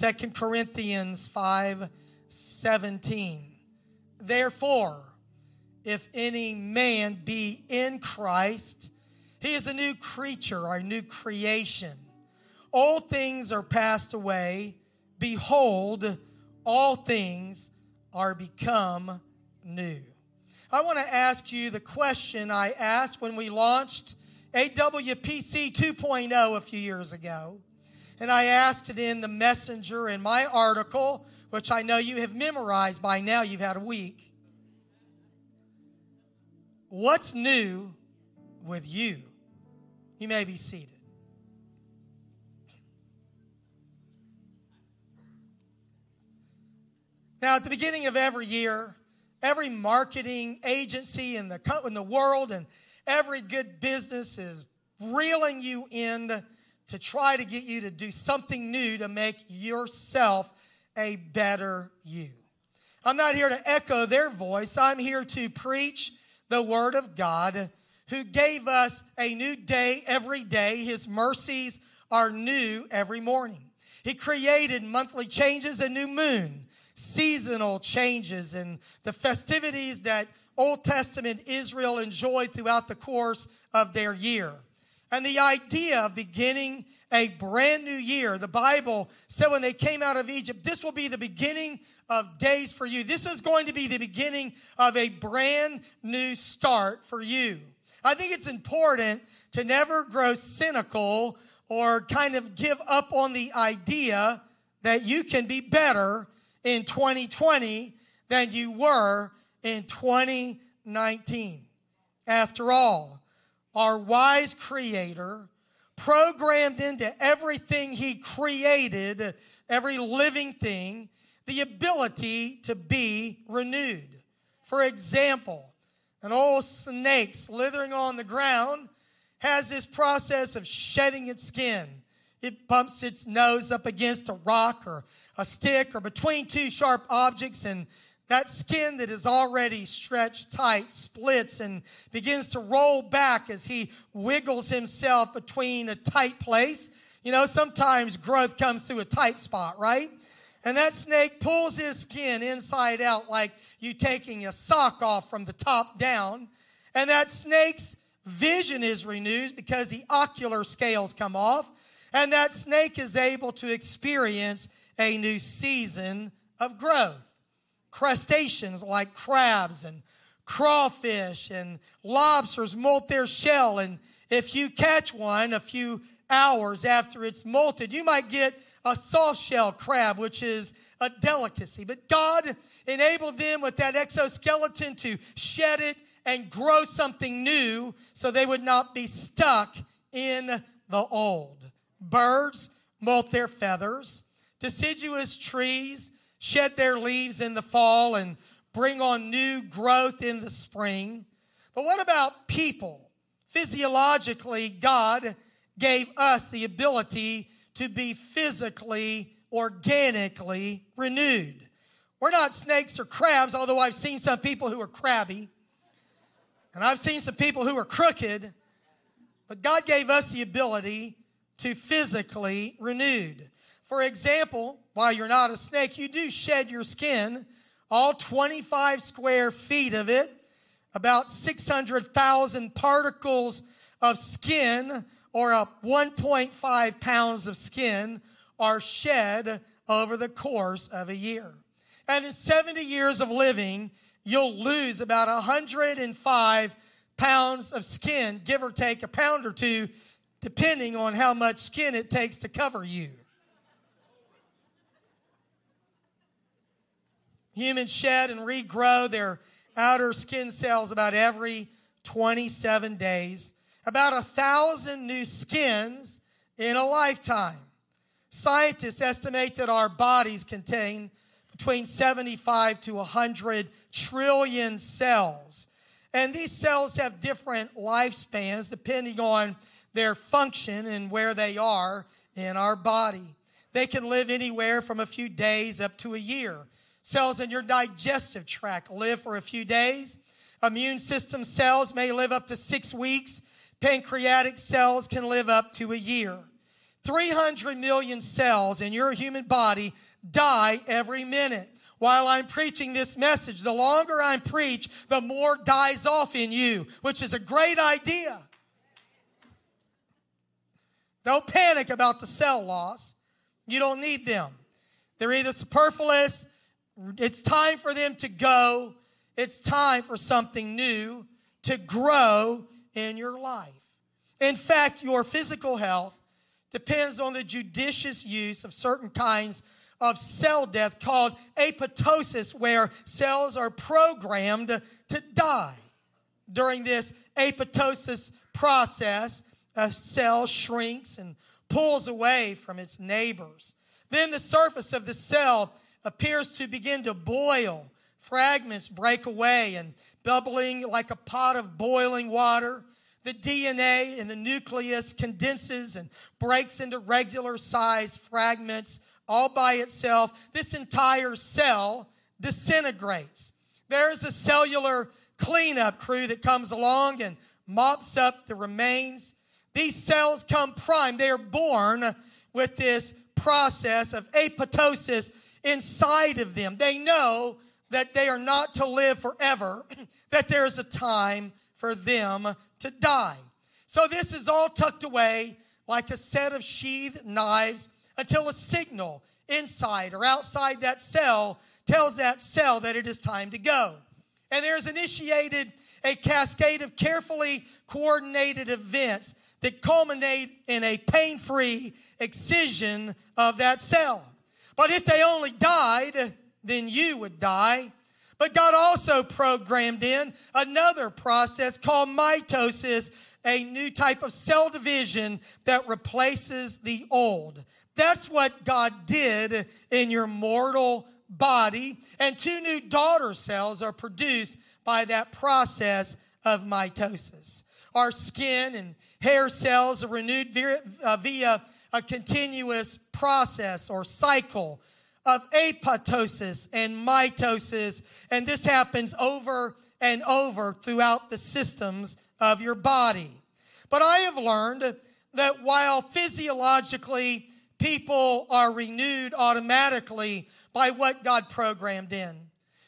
2 Corinthians 5 17. Therefore, if any man be in Christ, he is a new creature or a new creation. All things are passed away. Behold, all things are become new. I want to ask you the question I asked when we launched AWPC 2.0 a few years ago. And I asked it in the messenger in my article, which I know you have memorized by now. You've had a week. What's new with you? You may be seated. Now, at the beginning of every year, every marketing agency in the, in the world and every good business is reeling you in to try to get you to do something new to make yourself a better you. I'm not here to echo their voice. I'm here to preach the Word of God who gave us a new day every day. His mercies are new every morning. He created monthly changes, a new moon, seasonal changes, and the festivities that Old Testament Israel enjoyed throughout the course of their year. And the idea of beginning a brand new year, the Bible said when they came out of Egypt, this will be the beginning of days for you. This is going to be the beginning of a brand new start for you. I think it's important to never grow cynical or kind of give up on the idea that you can be better in 2020 than you were in 2019. After all, our wise creator programmed into everything he created, every living thing, the ability to be renewed. For example, an old snake slithering on the ground has this process of shedding its skin. It bumps its nose up against a rock or a stick or between two sharp objects, and that skin that is already stretched tight splits and begins to roll back as he wiggles himself between a tight place. You know, sometimes growth comes through a tight spot, right? And that snake pulls his skin inside out like you taking a sock off from the top down. And that snake's vision is renewed because the ocular scales come off. And that snake is able to experience a new season of growth. Crustaceans like crabs and crawfish and lobsters molt their shell. And if you catch one a few hours after it's molted, you might get a soft shell crab, which is a delicacy. But God enabled them with that exoskeleton to shed it and grow something new so they would not be stuck in the old. Birds molt their feathers. Deciduous trees shed their leaves in the fall and bring on new growth in the spring. But what about people? Physiologically, God gave us the ability to be physically, organically renewed. We're not snakes or crabs, although I've seen some people who are crabby. And I've seen some people who are crooked. But God gave us the ability to physically renewed. For example, while you're not a snake, you do shed your skin, all 25 square feet of it, about 600,000 particles of skin or a 1.5 pounds of skin are shed over the course of a year. And in 70 years of living, you'll lose about 105 pounds of skin, give or take a pound or two, depending on how much skin it takes to cover you. Humans shed and regrow their outer skin cells about every 27 days about a thousand new skins in a lifetime. Scientists estimate that our bodies contain between 75 to 100 trillion cells. And these cells have different lifespans depending on their function and where they are in our body. They can live anywhere from a few days up to a year. Cells in your digestive tract live for a few days. Immune system cells may live up to six weeks Pancreatic cells can live up to a year. 300 million cells in your human body die every minute. While I'm preaching this message, the longer I preach, the more dies off in you, which is a great idea. Don't panic about the cell loss. You don't need them. They're either superfluous, it's time for them to go, it's time for something new to grow in your life. In fact, your physical health depends on the judicious use of certain kinds of cell death called apoptosis, where cells are programmed to die. During this apoptosis process, a cell shrinks and pulls away from its neighbors. Then the surface of the cell appears to begin to boil. Fragments break away and bubbling like a pot of boiling water. The DNA in the nucleus condenses and breaks into regular size fragments all by itself. This entire cell disintegrates. There's a cellular cleanup crew that comes along and mops up the remains. These cells come primed. They are born with this process of apoptosis inside of them. They know that they are not to live forever, that there's a time for them to die. So this is all tucked away like a set of sheathed knives until a signal inside or outside that cell tells that cell that it is time to go. And there's initiated a cascade of carefully coordinated events that culminate in a pain free excision of that cell. But if they only died, then you would die. But God also programmed in another process called mitosis, a new type of cell division that replaces the old. That's what God did in your mortal body. And two new daughter cells are produced by that process of mitosis. Our skin and hair cells are renewed via, uh, via a continuous process or cycle of apoptosis and mitosis. And this happens over and over throughout the systems of your body. But I have learned that while physiologically people are renewed automatically by what God programmed in,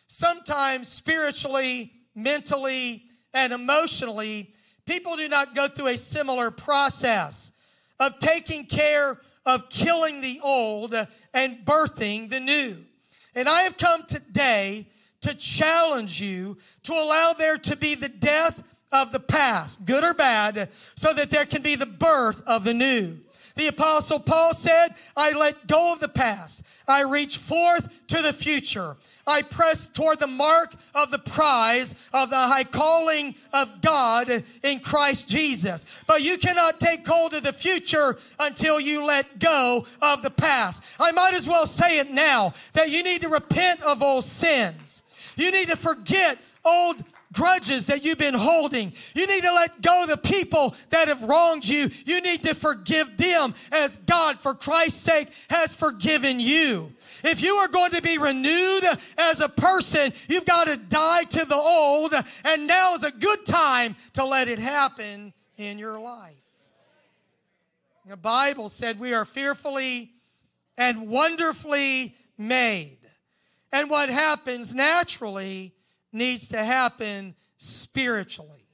sometimes spiritually, mentally, and emotionally, people do not go through a similar process of taking care of killing the old and birthing the new. And I have come today to challenge you to allow there to be the death of the past, good or bad, so that there can be the birth of the new. The apostle Paul said, I let go of the past. I reach forth to the future. I press toward the mark of the prize of the high calling of God in Christ Jesus. But you cannot take hold of the future until you let go of the past. I might as well say it now that you need to repent of old sins. You need to forget old grudges that you've been holding. You need to let go the people that have wronged you. You need to forgive them as God, for Christ's sake, has forgiven you. If you are going to be renewed as a person, you've got to die to the old, and now is a good time to let it happen in your life. The Bible said we are fearfully and wonderfully made. And what happens naturally needs to happen spiritually.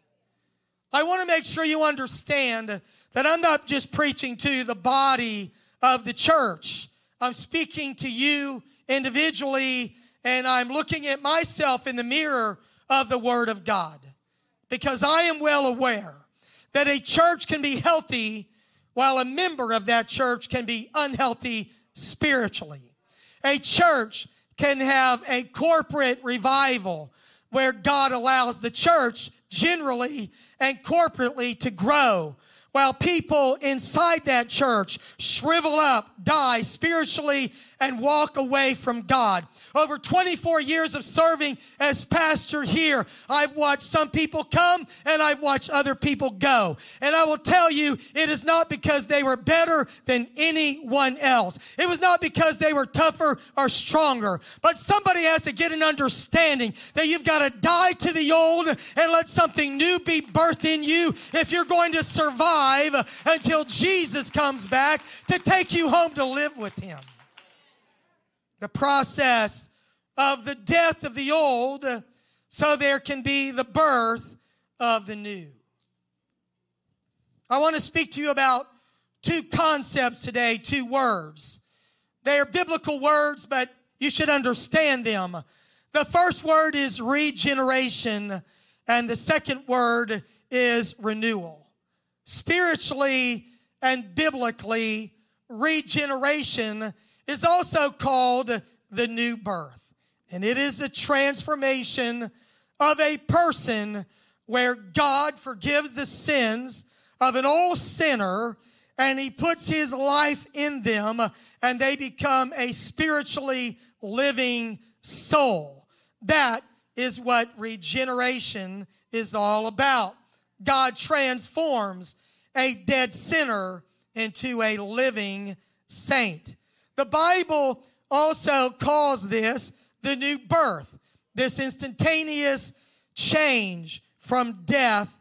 I want to make sure you understand that I'm not just preaching to the body of the church. I'm speaking to you individually and I'm looking at myself in the mirror of the Word of God. Because I am well aware that a church can be healthy while a member of that church can be unhealthy spiritually. A church can have a corporate revival where God allows the church generally and corporately to grow while people inside that church shrivel up, die spiritually, and walk away from God. Over 24 years of serving as pastor here, I've watched some people come and I've watched other people go. And I will tell you, it is not because they were better than anyone else. It was not because they were tougher or stronger. But somebody has to get an understanding that you've got to die to the old and let something new be birthed in you if you're going to survive until Jesus comes back to take you home to live with him. The process of the death of the old so there can be the birth of the new. I want to speak to you about two concepts today, two words. They are biblical words, but you should understand them. The first word is regeneration, and the second word is renewal. Spiritually and biblically, regeneration is also called the new birth. And it is a transformation of a person where God forgives the sins of an old sinner and he puts his life in them and they become a spiritually living soul. That is what regeneration is all about. God transforms a dead sinner into a living saint. The Bible also calls this the new birth, this instantaneous change from death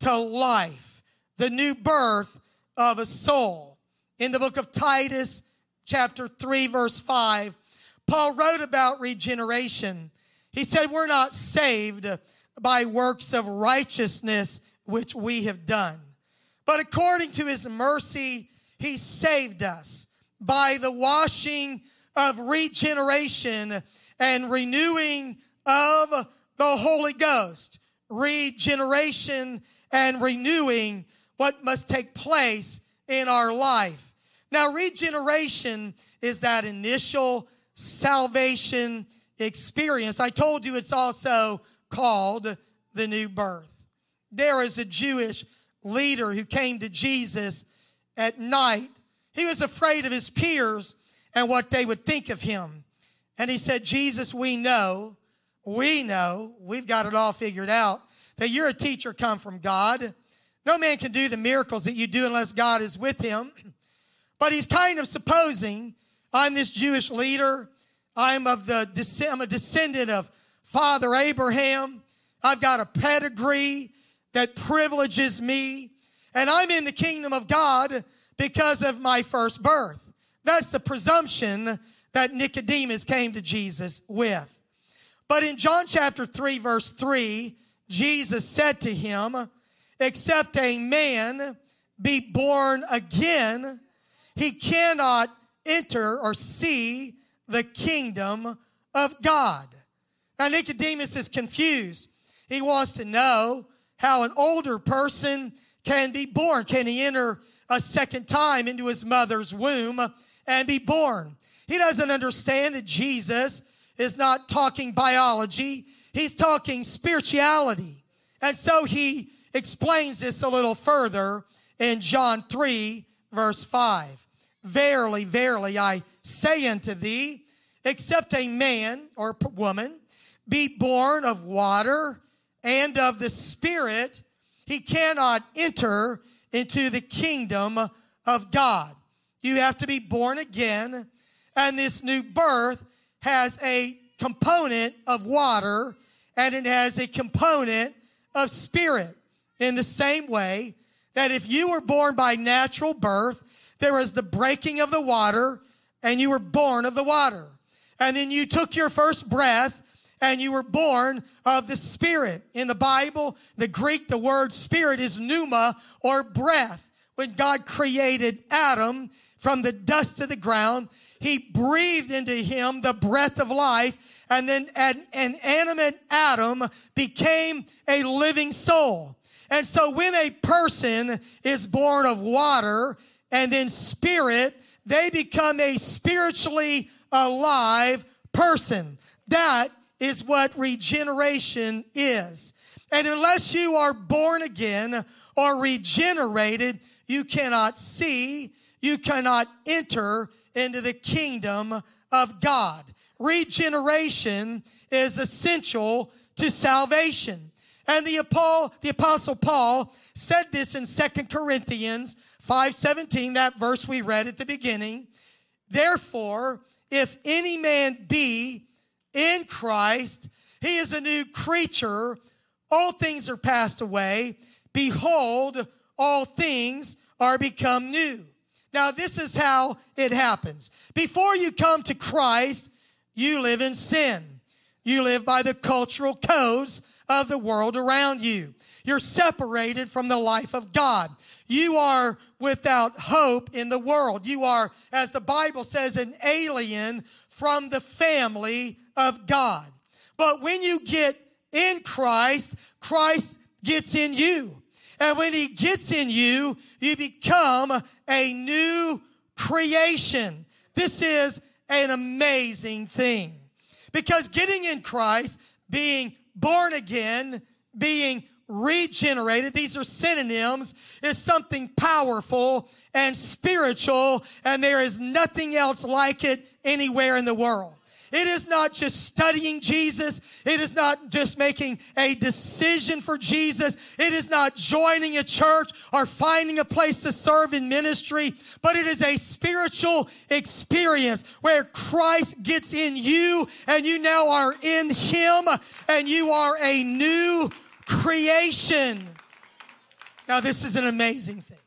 to life, the new birth of a soul. In the book of Titus, chapter 3, verse 5, Paul wrote about regeneration. He said, We're not saved by works of righteousness which we have done, but according to his mercy, he saved us by the washing of regeneration and renewing of the Holy Ghost. Regeneration and renewing what must take place in our life. Now, regeneration is that initial salvation experience. I told you it's also called the new birth. There is a Jewish leader who came to Jesus at night. He was afraid of his peers and what they would think of him. And he said, Jesus, we know, we know, we've got it all figured out, that you're a teacher come from God. No man can do the miracles that you do unless God is with him. But he's kind of supposing I'm this Jewish leader. I'm of the I'm a descendant of Father Abraham. I've got a pedigree that privileges me, and I'm in the kingdom of God because of my first birth. That's the presumption that Nicodemus came to Jesus with. But in John chapter 3, verse 3, Jesus said to him, Except a man be born again, he cannot enter or see the kingdom of God. Now, Nicodemus is confused. He wants to know how an older person can be born. Can he enter a second time into his mother's womb and be born? He doesn't understand that Jesus is not talking biology, he's talking spirituality. And so he explains this a little further in John 3, verse 5. Verily, verily, I say unto thee, except a man or woman be born of water and of the Spirit, he cannot enter into the kingdom of God. You have to be born again and this new birth has a component of water and it has a component of spirit. In the same way that if you were born by natural birth, there was the breaking of the water and you were born of the water. And then you took your first breath and you were born of the Spirit. In the Bible, the Greek, the word spirit is pneuma or breath. When God created Adam from the dust of the ground, he breathed into him the breath of life, and then an, an animate Adam became a living soul. And so when a person is born of water and then spirit, they become a spiritually alive person. That is what regeneration is. And unless you are born again or regenerated, you cannot see, you cannot enter into the kingdom of God. Regeneration is essential to salvation. And the, the apostle Paul said this in Second Corinthians 5:17, that verse we read at the beginning. Therefore, if any man be in Christ, he is a new creature. All things are passed away. Behold, all things are become new. Now, this is how it happens. Before you come to Christ, you live in sin. You live by the cultural codes of the world around you. You're separated from the life of God. You are without hope in the world. You are, as the Bible says, an alien from the family of God. But when you get in Christ, Christ gets in you. And when he gets in you, you become a new creation. This is an amazing thing. Because getting in Christ, being born again, being regenerated, these are synonyms, is something powerful and spiritual, and there is nothing else like it anywhere in the world. It is not just studying Jesus. It is not just making a decision for Jesus. It is not joining a church or finding a place to serve in ministry, but it is a spiritual experience where Christ gets in you and you now are in Him and you are a new creation. Now, this is an amazing thing.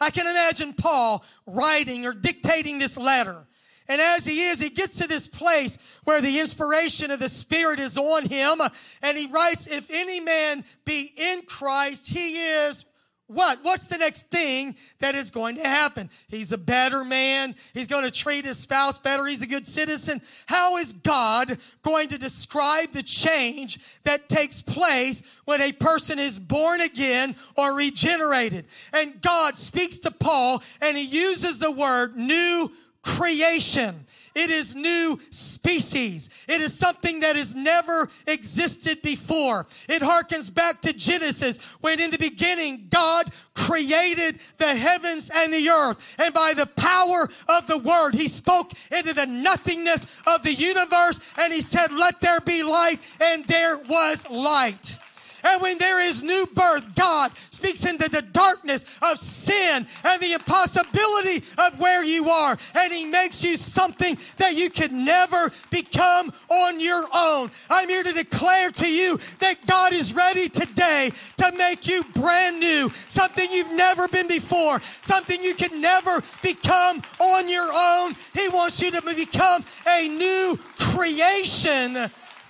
I can imagine Paul writing or dictating this letter and as he is, he gets to this place where the inspiration of the Spirit is on him. And he writes, If any man be in Christ, he is what? What's the next thing that is going to happen? He's a better man. He's going to treat his spouse better. He's a good citizen. How is God going to describe the change that takes place when a person is born again or regenerated? And God speaks to Paul and he uses the word new creation. It is new species. It is something that has never existed before. It harkens back to Genesis when in the beginning God created the heavens and the earth. And by the power of the word, he spoke into the nothingness of the universe and he said, let there be light and there was light. And when there is new birth, God speaks into the darkness of sin and the impossibility of where you are. And He makes you something that you could never become on your own. I'm here to declare to you that God is ready today to make you brand new, something you've never been before, something you could never become on your own. He wants you to become a new creation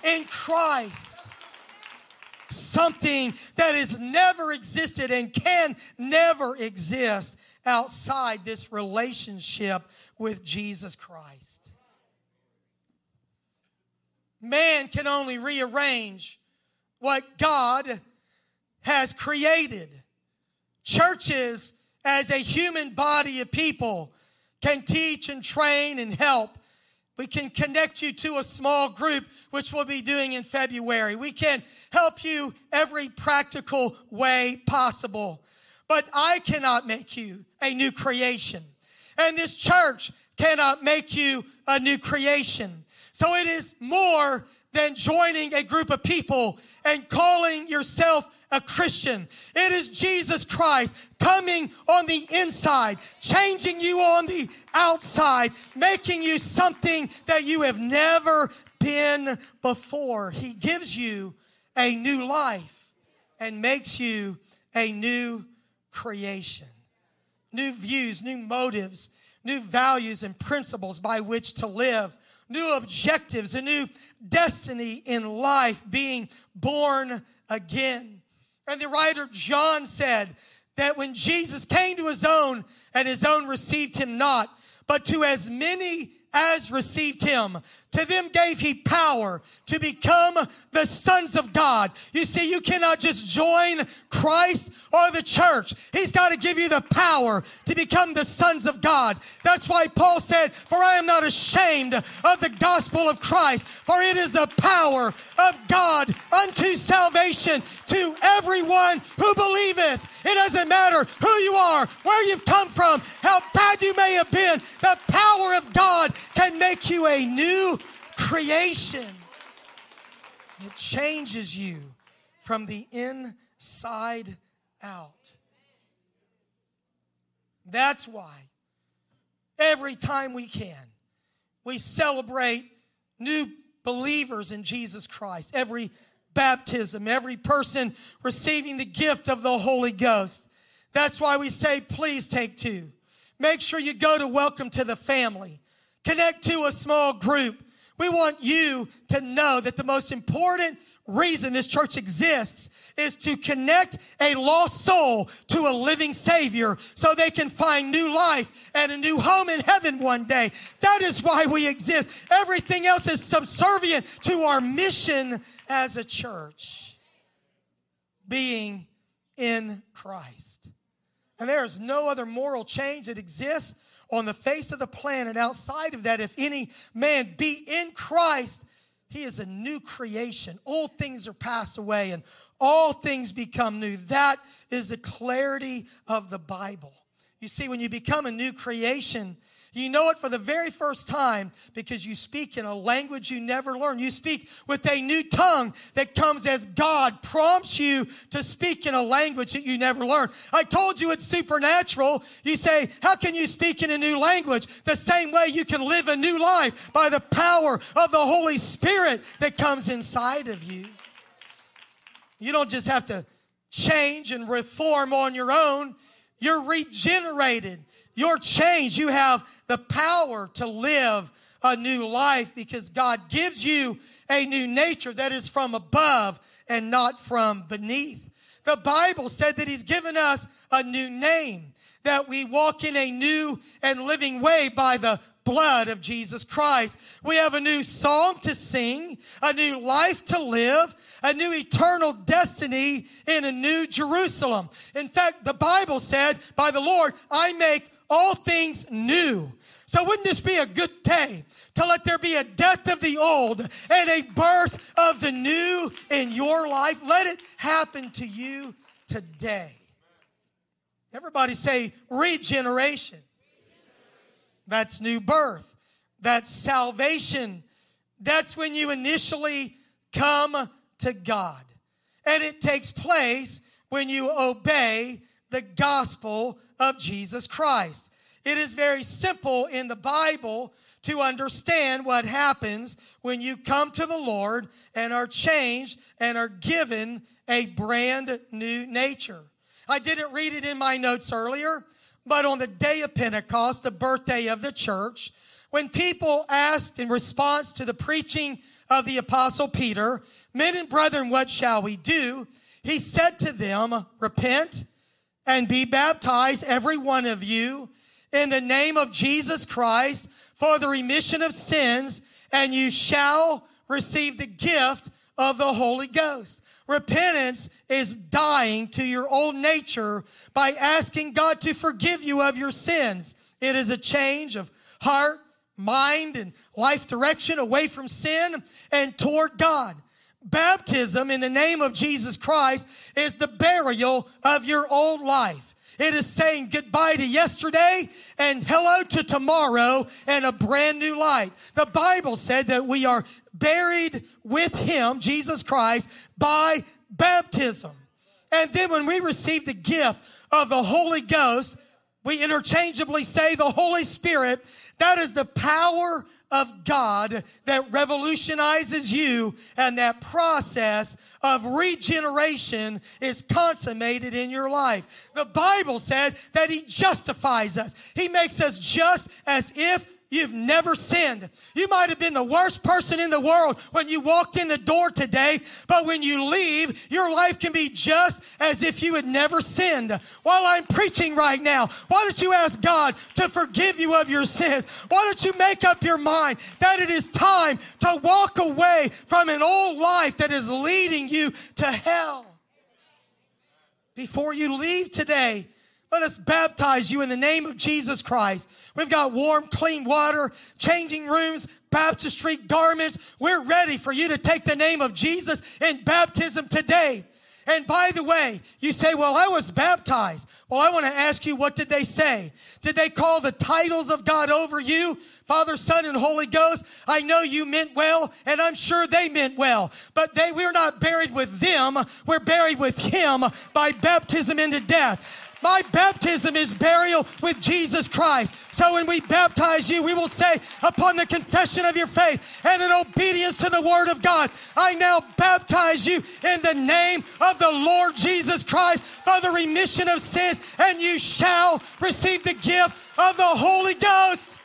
in Christ something that has never existed and can never exist outside this relationship with Jesus Christ. Man can only rearrange what God has created. Churches, as a human body of people, can teach and train and help we can connect you to a small group, which we'll be doing in February. We can help you every practical way possible. But I cannot make you a new creation. And this church cannot make you a new creation. So it is more than joining a group of people and calling yourself a Christian. It is Jesus Christ coming on the inside, changing you on the outside, making you something that you have never been before. He gives you a new life and makes you a new creation. New views, new motives, new values and principles by which to live, new objectives, a new destiny in life, being born again. And the writer John said that when Jesus came to his own and his own received him not, but to as many as received him, to them gave he power to become the sons of God. You see, you cannot just join Christ or the church. He's got to give you the power to become the sons of God. That's why Paul said, For I am not ashamed of the gospel of Christ, for it is the power of God unto salvation to everyone who believeth. It doesn't matter who you are, where you've come from, how bad you may have been. The power of God can make you a new creation. It changes you from the inside out. That's why every time we can, we celebrate new believers in Jesus Christ. Every baptism, every person receiving the gift of the Holy Ghost. That's why we say, please take two. Make sure you go to Welcome to the Family. Connect to a small group. We want you to know that the most important reason this church exists is to connect a lost soul to a living Savior so they can find new life and a new home in heaven one day. That is why we exist. Everything else is subservient to our mission as a church, being in Christ. And there is no other moral change that exists on the face of the planet outside of that. If any man be in Christ, he is a new creation. Old things are passed away and all things become new. That is the clarity of the Bible. You see, when you become a new creation, you know it for the very first time because you speak in a language you never learned. You speak with a new tongue that comes as God prompts you to speak in a language that you never learned. I told you it's supernatural. You say, How can you speak in a new language? The same way you can live a new life by the power of the Holy Spirit that comes inside of you. You don't just have to change and reform on your own. You're regenerated. You're changed. You have the power to live a new life because God gives you a new nature that is from above and not from beneath. The Bible said that He's given us a new name, that we walk in a new and living way by the blood of Jesus Christ. We have a new song to sing, a new life to live, a new eternal destiny in a new Jerusalem. In fact, the Bible said, by the Lord, I make all things new. So wouldn't this be a good day to let there be a death of the old and a birth of the new in your life? Let it happen to you today. Everybody say regeneration. That's new birth. That's salvation. That's when you initially come to God. And it takes place when you obey the gospel of Jesus Christ. It is very simple in the Bible to understand what happens when you come to the Lord and are changed and are given a brand new nature. I didn't read it in my notes earlier, but on the day of Pentecost, the birthday of the church, when people asked in response to the preaching of the apostle Peter, Men and brethren, what shall we do? He said to them, Repent and be baptized, every one of you, in the name of Jesus Christ for the remission of sins, and you shall receive the gift of the Holy Ghost. Repentance is dying to your old nature by asking God to forgive you of your sins. It is a change of heart, mind, and life direction away from sin and toward God. Baptism in the name of Jesus Christ is the burial of your old life. It is saying goodbye to yesterday and hello to tomorrow and a brand new life. The Bible said that we are buried with Him, Jesus Christ, by baptism. And then when we receive the gift of the Holy Ghost, we interchangeably say the Holy Spirit. That is the power of God that revolutionizes you, and that process of regeneration is consummated in your life. The Bible said that He justifies us, He makes us just as if You've never sinned. You might have been the worst person in the world when you walked in the door today, but when you leave, your life can be just as if you had never sinned. While I'm preaching right now, why don't you ask God to forgive you of your sins? Why don't you make up your mind that it is time to walk away from an old life that is leading you to hell? Before you leave today, let us baptize you in the name of Jesus Christ. We've got warm, clean water, changing rooms, baptistry, garments. We're ready for you to take the name of Jesus in baptism today. And by the way, you say, well, I was baptized. Well, I want to ask you, what did they say? Did they call the titles of God over you? Father, Son, and Holy Ghost, I know you meant well, and I'm sure they meant well. But they, we're not buried with them. We're buried with Him by baptism into death. My baptism is burial with Jesus Christ. So when we baptize you, we will say, upon the confession of your faith and in obedience to the word of God, I now baptize you in the name of the Lord Jesus Christ for the remission of sins, and you shall receive the gift of the Holy Ghost.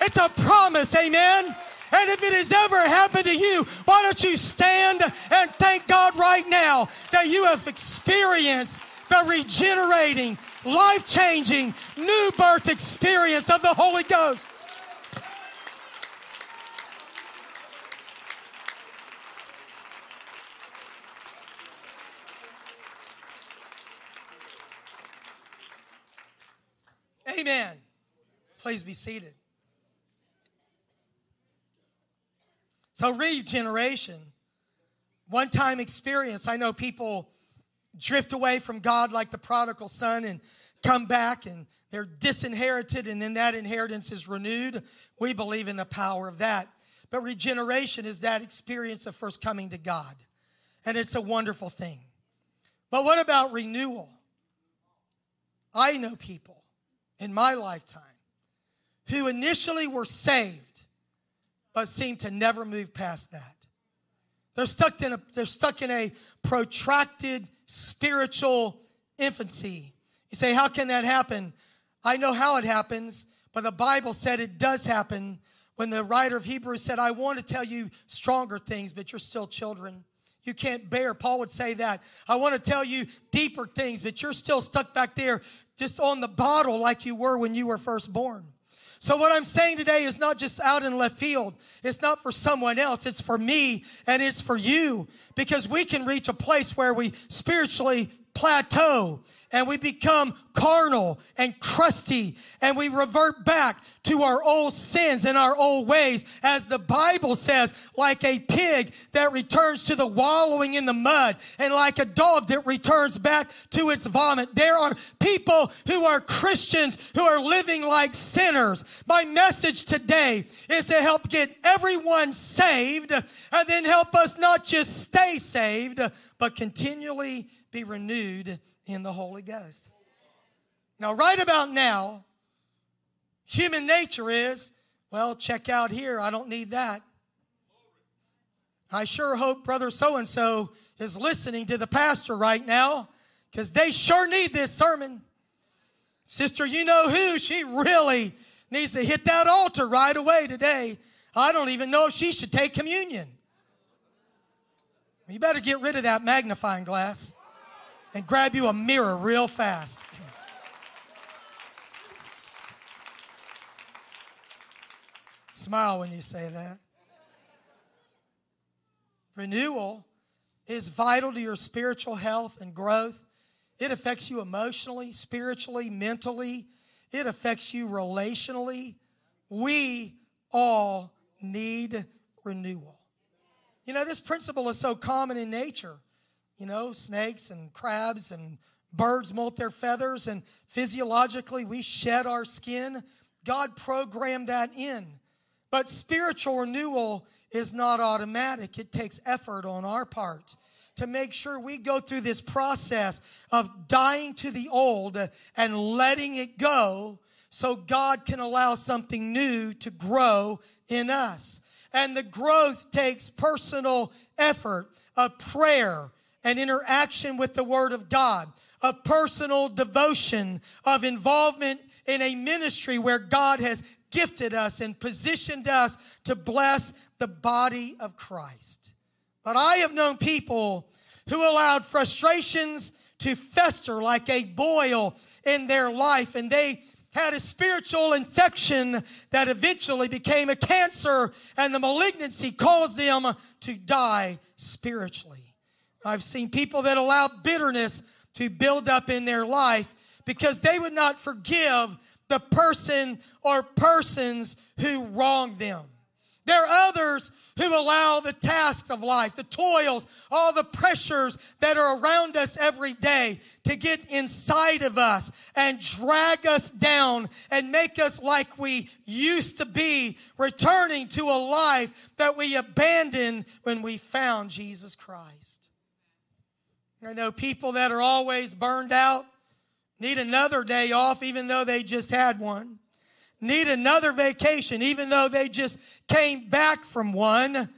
It's a promise, amen. And if it has ever happened to you, why don't you stand and thank God right now that you have experienced the regenerating, life changing, new birth experience of the Holy Ghost. Amen. Please be seated. So, regeneration, one time experience. I know people drift away from God like the prodigal son and come back and they're disinherited and then that inheritance is renewed. We believe in the power of that. But regeneration is that experience of first coming to God. And it's a wonderful thing. But what about renewal? I know people in my lifetime who initially were saved but seem to never move past that. They're stuck in a, they're stuck in a protracted spiritual infancy. You say, How can that happen? I know how it happens, but the Bible said it does happen when the writer of Hebrews said, I want to tell you stronger things, but you're still children. You can't bear. Paul would say that. I want to tell you deeper things, but you're still stuck back there just on the bottle like you were when you were first born. So, what I'm saying today is not just out in left field. It's not for someone else. It's for me and it's for you because we can reach a place where we spiritually plateau and we become carnal and crusty and we revert back to our old sins and our old ways as the bible says like a pig that returns to the wallowing in the mud and like a dog that returns back to its vomit. There are people who are christians who are living like sinners. My message today is to help get everyone saved and then help us not just stay saved but continually be renewed in the Holy Ghost. Now, right about now, human nature is, well, check out here. I don't need that. I sure hope brother so and so is listening to the pastor right now because they sure need this sermon. Sister, you know who? She really needs to hit that altar right away today. I don't even know if she should take communion. You better get rid of that magnifying glass and grab you a mirror real fast. Smile when you say that. Renewal is vital to your spiritual health and growth. It affects you emotionally, spiritually, mentally. It affects you relationally. We all need renewal. You know, this principle is so common in nature. You know, snakes and crabs and birds molt their feathers, and physiologically we shed our skin. God programmed that in. But spiritual renewal is not automatic, it takes effort on our part to make sure we go through this process of dying to the old and letting it go so God can allow something new to grow in us. And the growth takes personal effort of prayer and interaction with the Word of God, of personal devotion, of involvement in a ministry where God has gifted us and positioned us to bless the body of Christ. But I have known people who allowed frustrations to fester like a boil in their life, and they had a spiritual infection that eventually became a cancer, and the malignancy caused them to die spiritually. I've seen people that allow bitterness to build up in their life because they would not forgive the person or persons who wronged them. There are others who allow the tasks of life, the toils, all the pressures that are around us every day to get inside of us and drag us down and make us like we used to be, returning to a life that we abandoned when we found Jesus Christ. I know people that are always burned out, need another day off even though they just had one, need another vacation even though they just came back from one.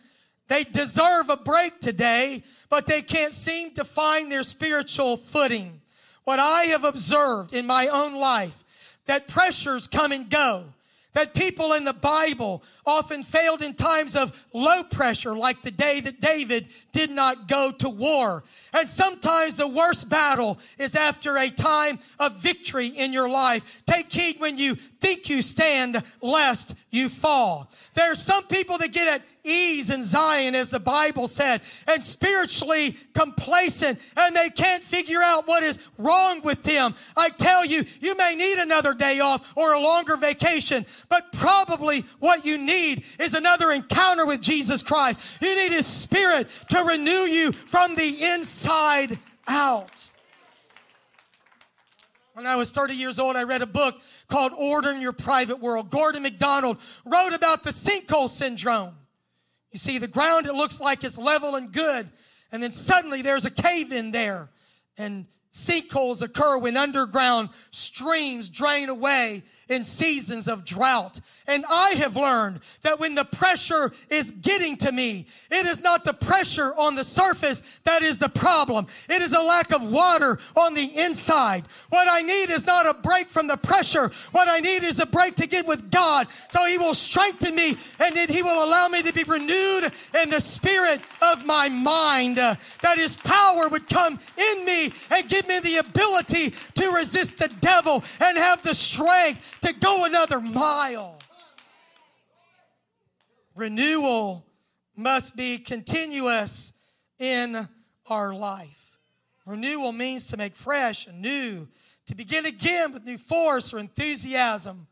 They deserve a break today, but they can't seem to find their spiritual footing. What I have observed in my own life, that pressures come and go that people in the Bible often failed in times of low pressure, like the day that David did not go to war. And sometimes the worst battle is after a time of victory in your life. Take heed when you think you stand, lest you fall. There are some people that get at ease in Zion, as the Bible said, and spiritually complacent, and they can't figure out what is wrong with them. I tell you, you may need another day off or a longer vacation, but probably what you need is another encounter with Jesus Christ. You need His Spirit to renew you from the inside out. When I was 30 years old, I read a book called Ordering Your Private World. Gordon MacDonald wrote about the sinkhole syndrome. You see, the ground, it looks like it's level and good, and then suddenly there's a cave in there, and sinkholes occur when underground streams drain away in seasons of drought. And I have learned that when the pressure is getting to me, it is not the pressure on the surface that is the problem. It is a lack of water on the inside. What I need is not a break from the pressure. What I need is a break to get with God so He will strengthen me and then He will allow me to be renewed in the spirit of my mind. Uh, that His power would come in me and give me the ability to resist the devil and have the strength to go another mile. Renewal must be continuous in our life. Renewal means to make fresh and new, to begin again with new force or enthusiasm.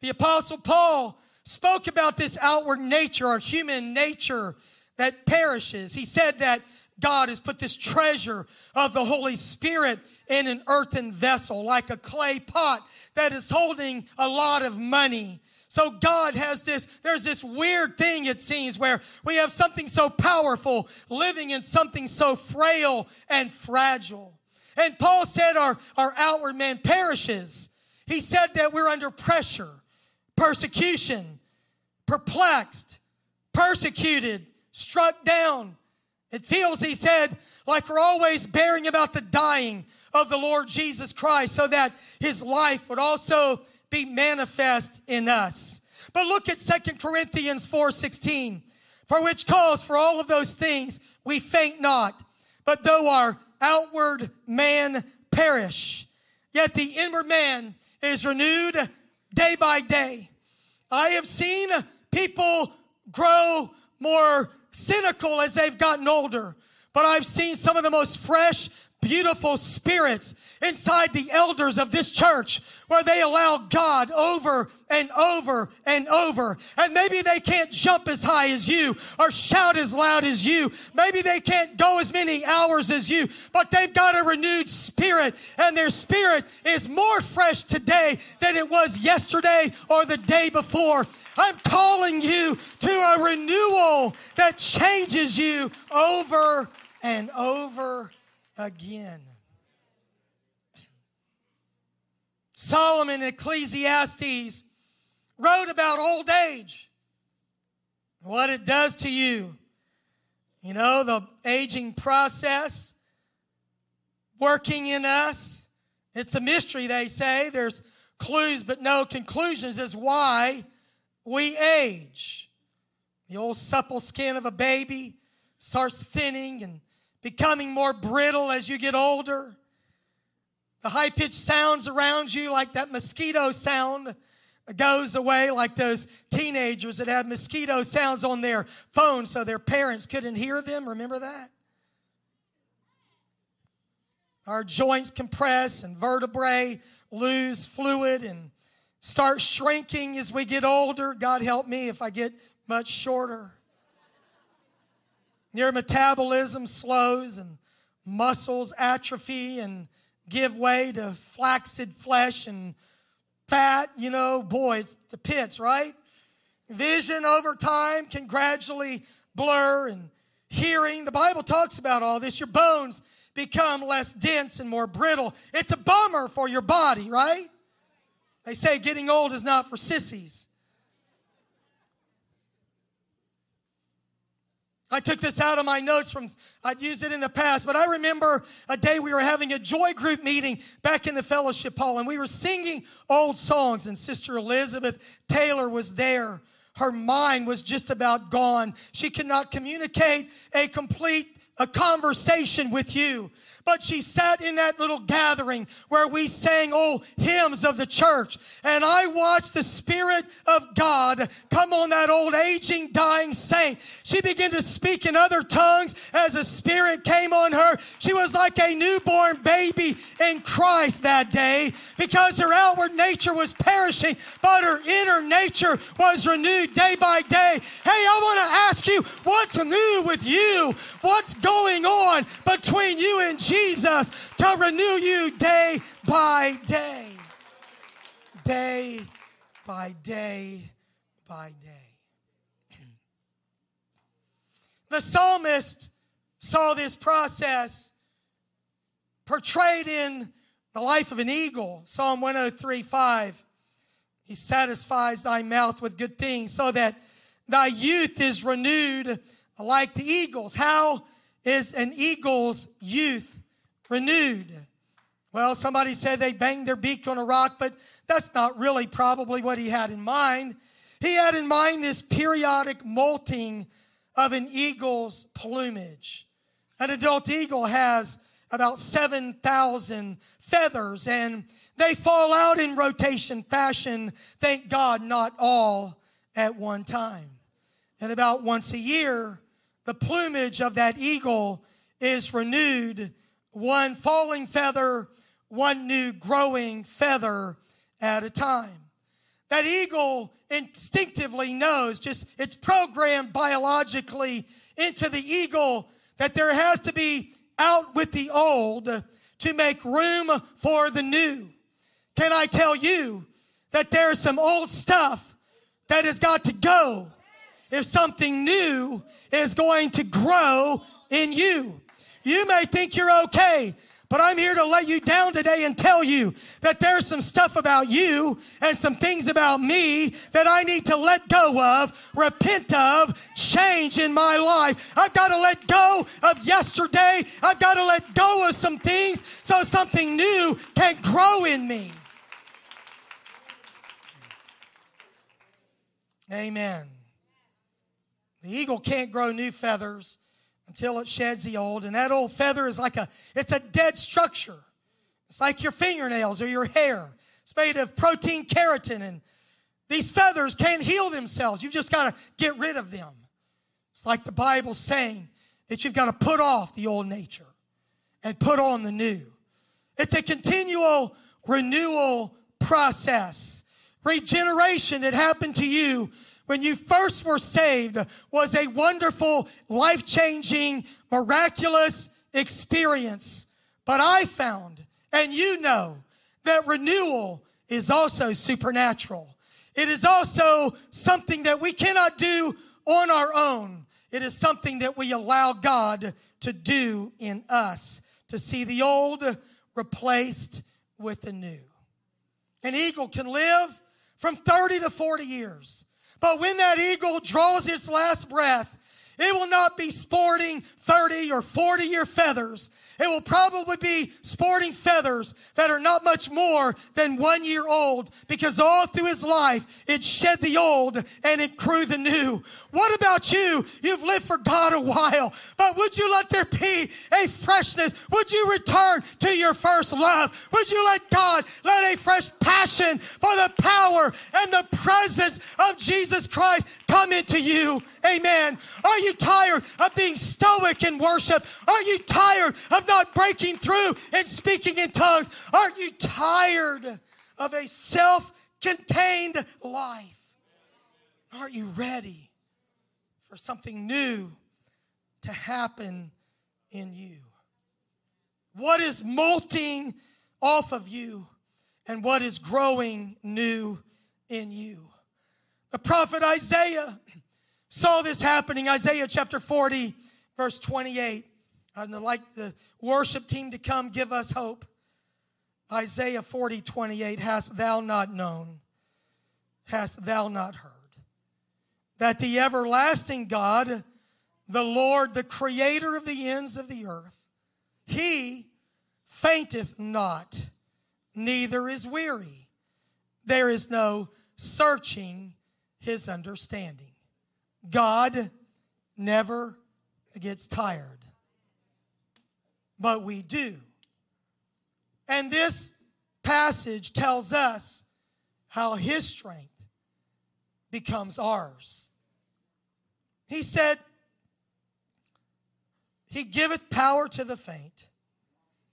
The Apostle Paul spoke about this outward nature, our human nature that perishes. He said that God has put this treasure of the Holy Spirit in an earthen vessel, like a clay pot that is holding a lot of money. So God has this, there's this weird thing, it seems, where we have something so powerful living in something so frail and fragile. And Paul said our, our outward man perishes. He said that we're under pressure, persecution, perplexed, persecuted, struck down. It feels, he said, like we're always bearing about the dying of the Lord Jesus Christ so that his life would also be manifest in us. But look at Second Corinthians 4:16. For which cause for all of those things we faint not, but though our outward man perish, yet the inward man is renewed day by day. I have seen people grow more cynical as they've gotten older, but I've seen some of the most fresh beautiful spirits inside the elders of this church where they allow God over and over and over. And maybe they can't jump as high as you or shout as loud as you. Maybe they can't go as many hours as you, but they've got a renewed spirit and their spirit is more fresh today than it was yesterday or the day before. I'm calling you to a renewal that changes you over and over again. Solomon in Ecclesiastes wrote about old age, what it does to you. You know, the aging process working in us. It's a mystery, they say. There's clues but no conclusions as why we age. The old supple skin of a baby starts thinning and becoming more brittle as you get older. The high pitched sounds around you, like that mosquito sound, goes away, like those teenagers that had mosquito sounds on their phone so their parents couldn't hear them. Remember that? Our joints compress and vertebrae lose fluid and start shrinking as we get older. God help me if I get much shorter. Your metabolism slows and muscles atrophy and give way to flaccid flesh and fat. You know, boy, it's the pits, right? Vision over time can gradually blur and hearing. The Bible talks about all this. Your bones become less dense and more brittle. It's a bummer for your body, right? They say getting old is not for sissies. I took this out of my notes from, I'd used it in the past, but I remember a day we were having a joy group meeting back in the fellowship hall, and we were singing old songs, and Sister Elizabeth Taylor was there. Her mind was just about gone. She could not communicate a complete a conversation with you but she sat in that little gathering where we sang old hymns of the church. And I watched the Spirit of God come on that old aging, dying saint. She began to speak in other tongues as the Spirit came on her. She was like a newborn baby in Christ that day because her outward nature was perishing, but her inner nature was renewed day by day. Hey, I want to ask you, what's new with you? What's going on between you and Jesus? Jesus to renew you day by day. Day by day by day. The psalmist saw this process portrayed in the life of an eagle. Psalm 103 5. He satisfies thy mouth with good things so that thy youth is renewed like the eagles. How is an eagle's youth renewed. Well, somebody said they banged their beak on a rock, but that's not really probably what he had in mind. He had in mind this periodic molting of an eagle's plumage. An adult eagle has about 7,000 feathers and they fall out in rotation fashion, thank God, not all at one time. And about once a year, the plumage of that eagle is renewed one falling feather, one new growing feather at a time. That eagle instinctively knows, just it's programmed biologically into the eagle that there has to be out with the old to make room for the new. Can I tell you that there's some old stuff that has got to go if something new is going to grow in you? You may think you're okay, but I'm here to let you down today and tell you that there's some stuff about you and some things about me that I need to let go of, repent of, change in my life. I've got to let go of yesterday. I've got to let go of some things so something new can grow in me. Amen. The eagle can't grow new feathers until it sheds the old. And that old feather is like a, it's a dead structure. It's like your fingernails or your hair. It's made of protein keratin. And these feathers can't heal themselves. You've just got to get rid of them. It's like the Bible saying that you've got to put off the old nature and put on the new. It's a continual renewal process. Regeneration that happened to you when you first were saved was a wonderful, life changing, miraculous experience. But I found, and you know, that renewal is also supernatural. It is also something that we cannot do on our own. It is something that we allow God to do in us to see the old replaced with the new. An eagle can live from 30 to 40 years. But when that eagle draws its last breath, it will not be sporting 30 or 40 year feathers. It will probably be sporting feathers that are not much more than one year old because all through his life it shed the old and it grew the new. What about you? You've lived for God a while, but would you let there be a freshness? Would you return to your first love? Would you let God let a fresh passion for the power and the presence of Jesus Christ come into you? Amen. Are you tired of being stoic in worship? Are you tired of not breaking through and speaking in tongues? Are you tired of a self contained life? Are you ready for something new to happen in you? What is molting off of you and what is growing new in you? The prophet Isaiah saw this happening. Isaiah chapter 40, verse 28. I'd like the worship team to come give us hope. Isaiah 40, 28, hast thou not known, hast thou not heard, that the everlasting God, the Lord, the creator of the ends of the earth, he fainteth not, neither is weary. There is no searching his understanding. God never gets tired, but we do. And this passage tells us how his strength becomes ours. He said, He giveth power to the faint,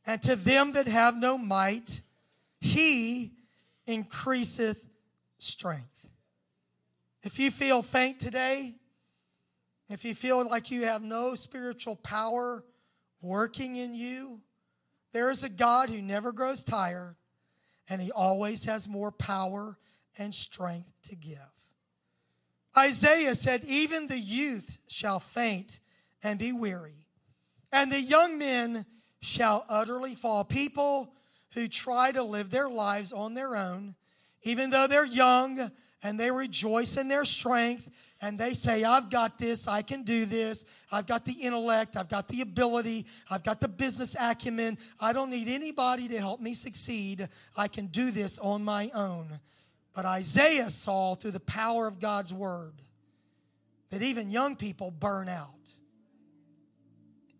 and to them that have no might, He increaseth strength. If you feel faint today, if you feel like you have no spiritual power working in you, there is a God who never grows tired and he always has more power and strength to give. Isaiah said, Even the youth shall faint and be weary, and the young men shall utterly fall. People who try to live their lives on their own, even though they're young and they rejoice in their strength and they say, I've got this, I can do this, I've got the intellect, I've got the ability, I've got the business acumen, I don't need anybody to help me succeed, I can do this on my own. But Isaiah saw through the power of God's word that even young people burn out.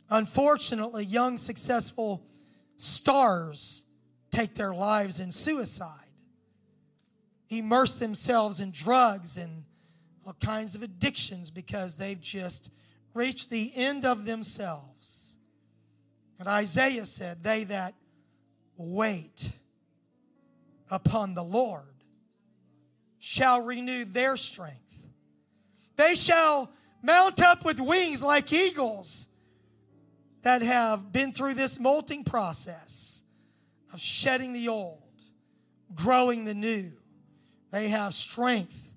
Unfortunately, young, successful stars take their lives in suicide, immerse themselves in drugs and all kinds of addictions because they've just reached the end of themselves. And Isaiah said, They that wait upon the Lord shall renew their strength. They shall mount up with wings like eagles that have been through this molting process of shedding the old, growing the new. They have strength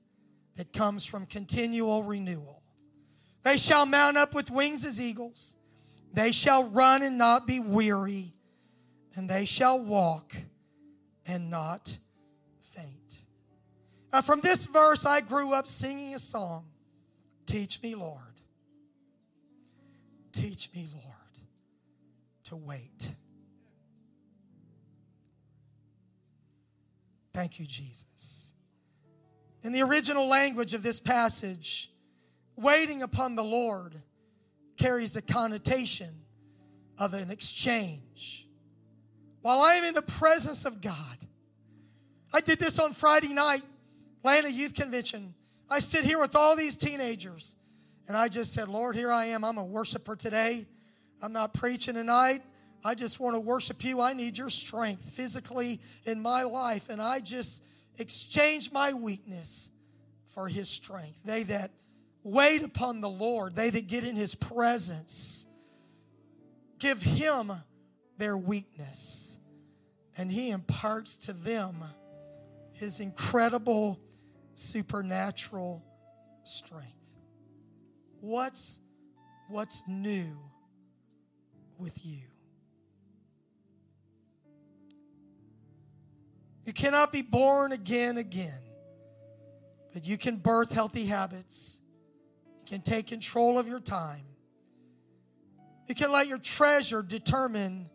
that comes from continual renewal. They shall mount up with wings as eagles. They shall run and not be weary, and they shall walk and not faint. Now, from this verse, I grew up singing a song Teach me, Lord. Teach me, Lord, to wait. Thank you, Jesus. In the original language of this passage, waiting upon the Lord carries the connotation of an exchange. While I am in the presence of God, I did this on Friday night, Atlanta Youth Convention. I sit here with all these teenagers, and I just said, Lord, here I am. I'm a worshiper today. I'm not preaching tonight. I just want to worship you. I need your strength physically in my life. And I just exchange my weakness for his strength. They that wait upon the Lord, they that get in his presence, give him their weakness, and he imparts to them his incredible supernatural strength. What's what's new with you? You cannot be born again again. But you can birth healthy habits. You can take control of your time. You can let your treasure determine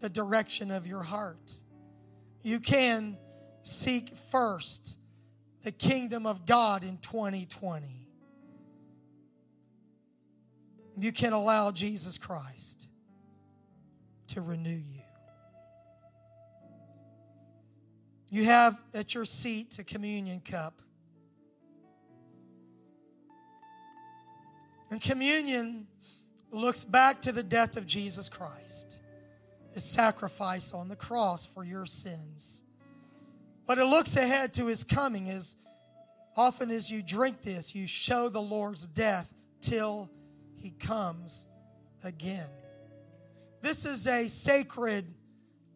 the direction of your heart. You can seek first the kingdom of God in 2020. You can allow Jesus Christ to renew you. You have at your seat a communion cup. And communion looks back to the death of Jesus Christ, his sacrifice on the cross for your sins. But it looks ahead to his coming as often as you drink this, you show the Lord's death till he comes again. This is a sacred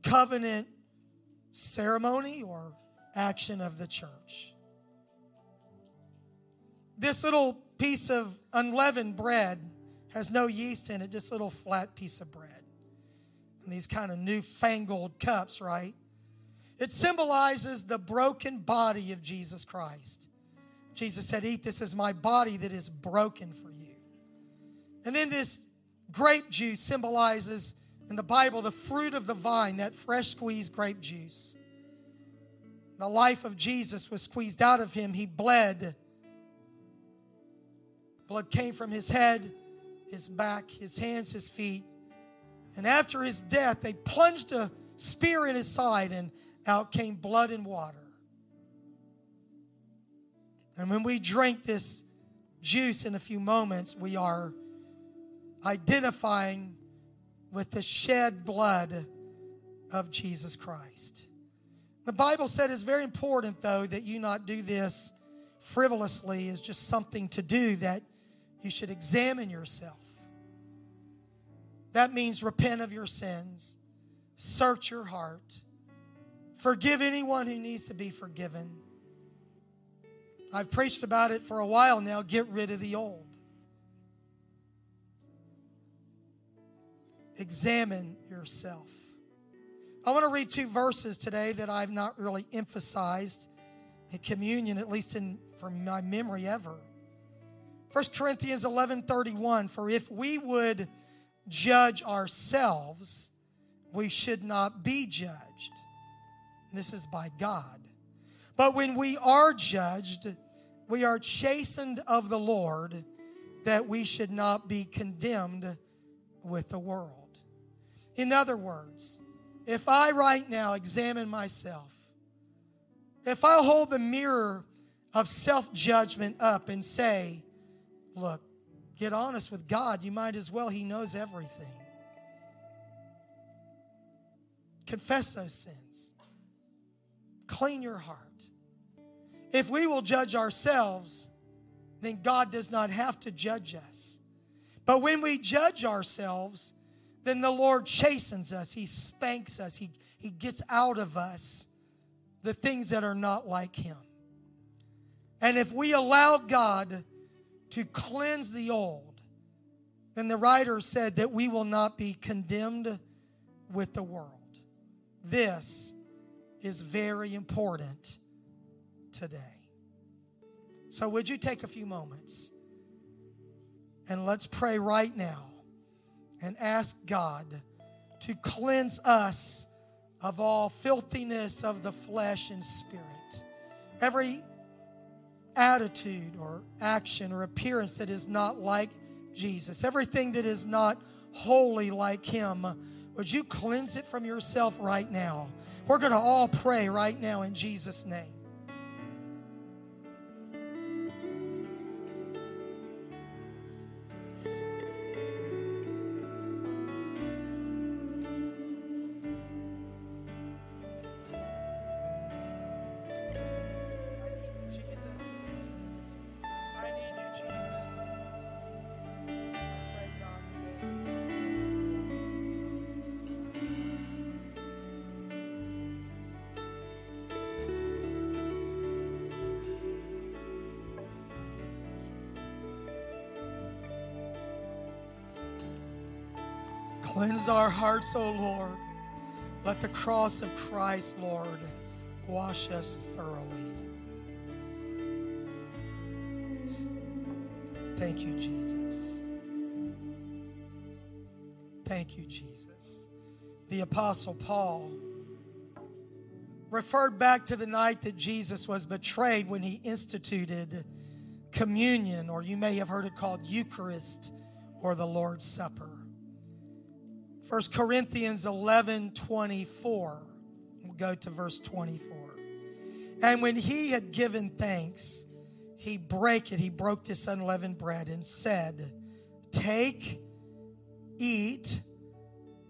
covenant ceremony or action of the church. This little piece of unleavened bread has no yeast in it, just a little flat piece of bread. And these kind of newfangled cups, right? It symbolizes the broken body of Jesus Christ. Jesus said, Eat this is my body that is broken for you. And then this grape juice symbolizes in the Bible the fruit of the vine, that fresh squeezed grape juice. The life of Jesus was squeezed out of him. He bled. Blood came from his head, his back, his hands, his feet. And after his death, they plunged a spear in his side, and out came blood and water. And when we drink this juice in a few moments, we are identifying with the shed blood of Jesus Christ. The Bible said it's very important, though, that you not do this frivolously as just something to do, that you should examine yourself. That means repent of your sins, search your heart, forgive anyone who needs to be forgiven. I've preached about it for a while now. Get rid of the old. Examine yourself. I want to read two verses today that I've not really emphasized in communion, at least in from my memory ever. 1 Corinthians 11 31, for if we would judge ourselves, we should not be judged. This is by God. But when we are judged, we are chastened of the Lord that we should not be condemned with the world. In other words, if I right now examine myself, if I hold the mirror of self judgment up and say, look, get honest with God, you might as well, He knows everything. Confess those sins, clean your heart. If we will judge ourselves, then God does not have to judge us. But when we judge ourselves, then the Lord chastens us, He spanks us, He, he gets out of us the things that are not like Him. And if we allow God to cleanse the old, then the writer said that we will not be condemned with the world. This is very important today. So, would you take a few moments and let's pray right now and ask God to cleanse us of all filthiness of the flesh and spirit. Every attitude or action or appearance that is not like Jesus, everything that is not holy like Him, would you cleanse it from yourself right now? We're going to all pray right now in Jesus' name. Cleanse our hearts, O Lord. Let the cross of Christ, Lord, wash us thoroughly. Thank you, Jesus. Thank you, Jesus. The Apostle Paul referred back to the night that Jesus was betrayed when he instituted communion, or you may have heard it called Eucharist or the Lord's Supper. 1 Corinthians 11 24. We'll go to verse 24. And when he had given thanks, he brake it, he broke this unleavened bread and said, Take, eat,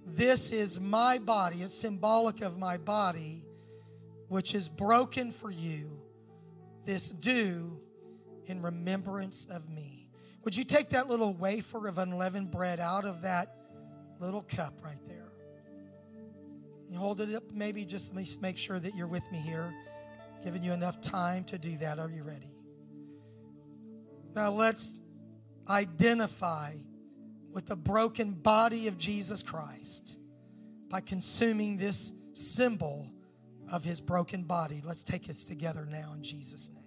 this is my body. It's symbolic of my body, which is broken for you. This do in remembrance of me. Would you take that little wafer of unleavened bread out of that little cup right there. You hold it up, maybe just make sure that you're with me here, giving you enough time to do that. Are you ready? Now let's identify with the broken body of Jesus Christ by consuming this symbol of his broken body. Let's take this together now in Jesus' name.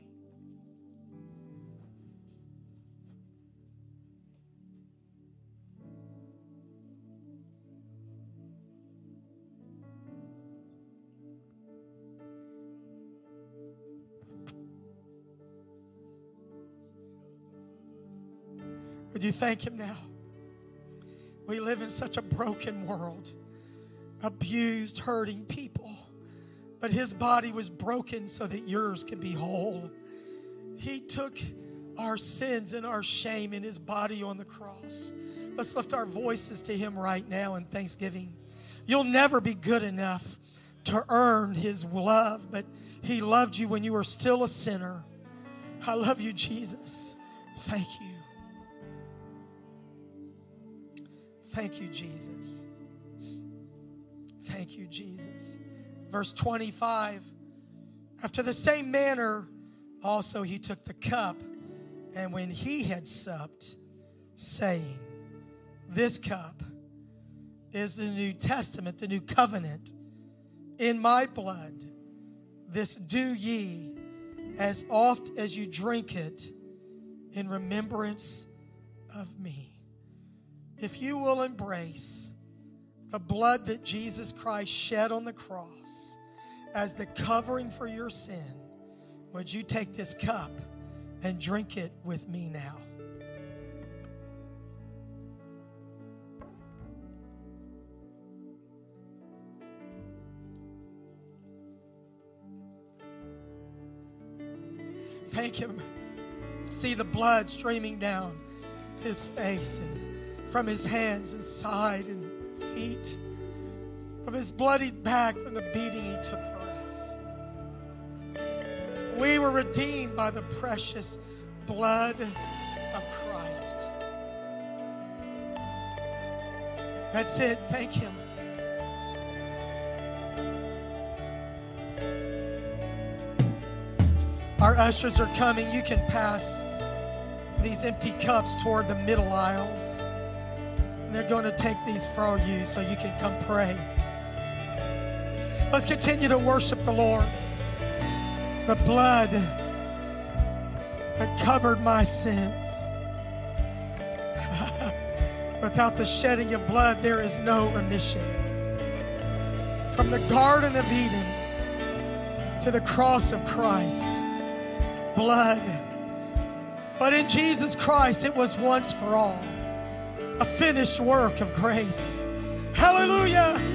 You thank Him now? We live in such a broken world, abused, hurting people. But His body was broken so that yours could be whole. He took our sins and our shame in His body on the cross. Let's lift our voices to Him right now in thanksgiving. You'll never be good enough to earn His love, but He loved you when you were still a sinner. I love you, Jesus. Thank you. Thank you, Jesus. Thank you, Jesus. Verse 25 After the same manner, also he took the cup, and when he had supped, saying, This cup is the New Testament, the new covenant in my blood. This do ye as oft as you drink it in remembrance of me if you will embrace the blood that Jesus Christ shed on the cross as the covering for your sin, would you take this cup and drink it with me now? Thank Him. See the blood streaming down His face from his hands and side and feet, from his bloodied back from the beating he took for us. We were redeemed by the precious blood of Christ. That's it. Thank him. Our ushers are coming. You can pass these empty cups toward the middle aisles. They're going to take these for you so you can come pray. Let's continue to worship the Lord. The blood that covered my sins. Without the shedding of blood, there is no remission. From the Garden of Eden to the cross of Christ, blood. But in Jesus Christ, it was once for all a finished work of grace. Hallelujah.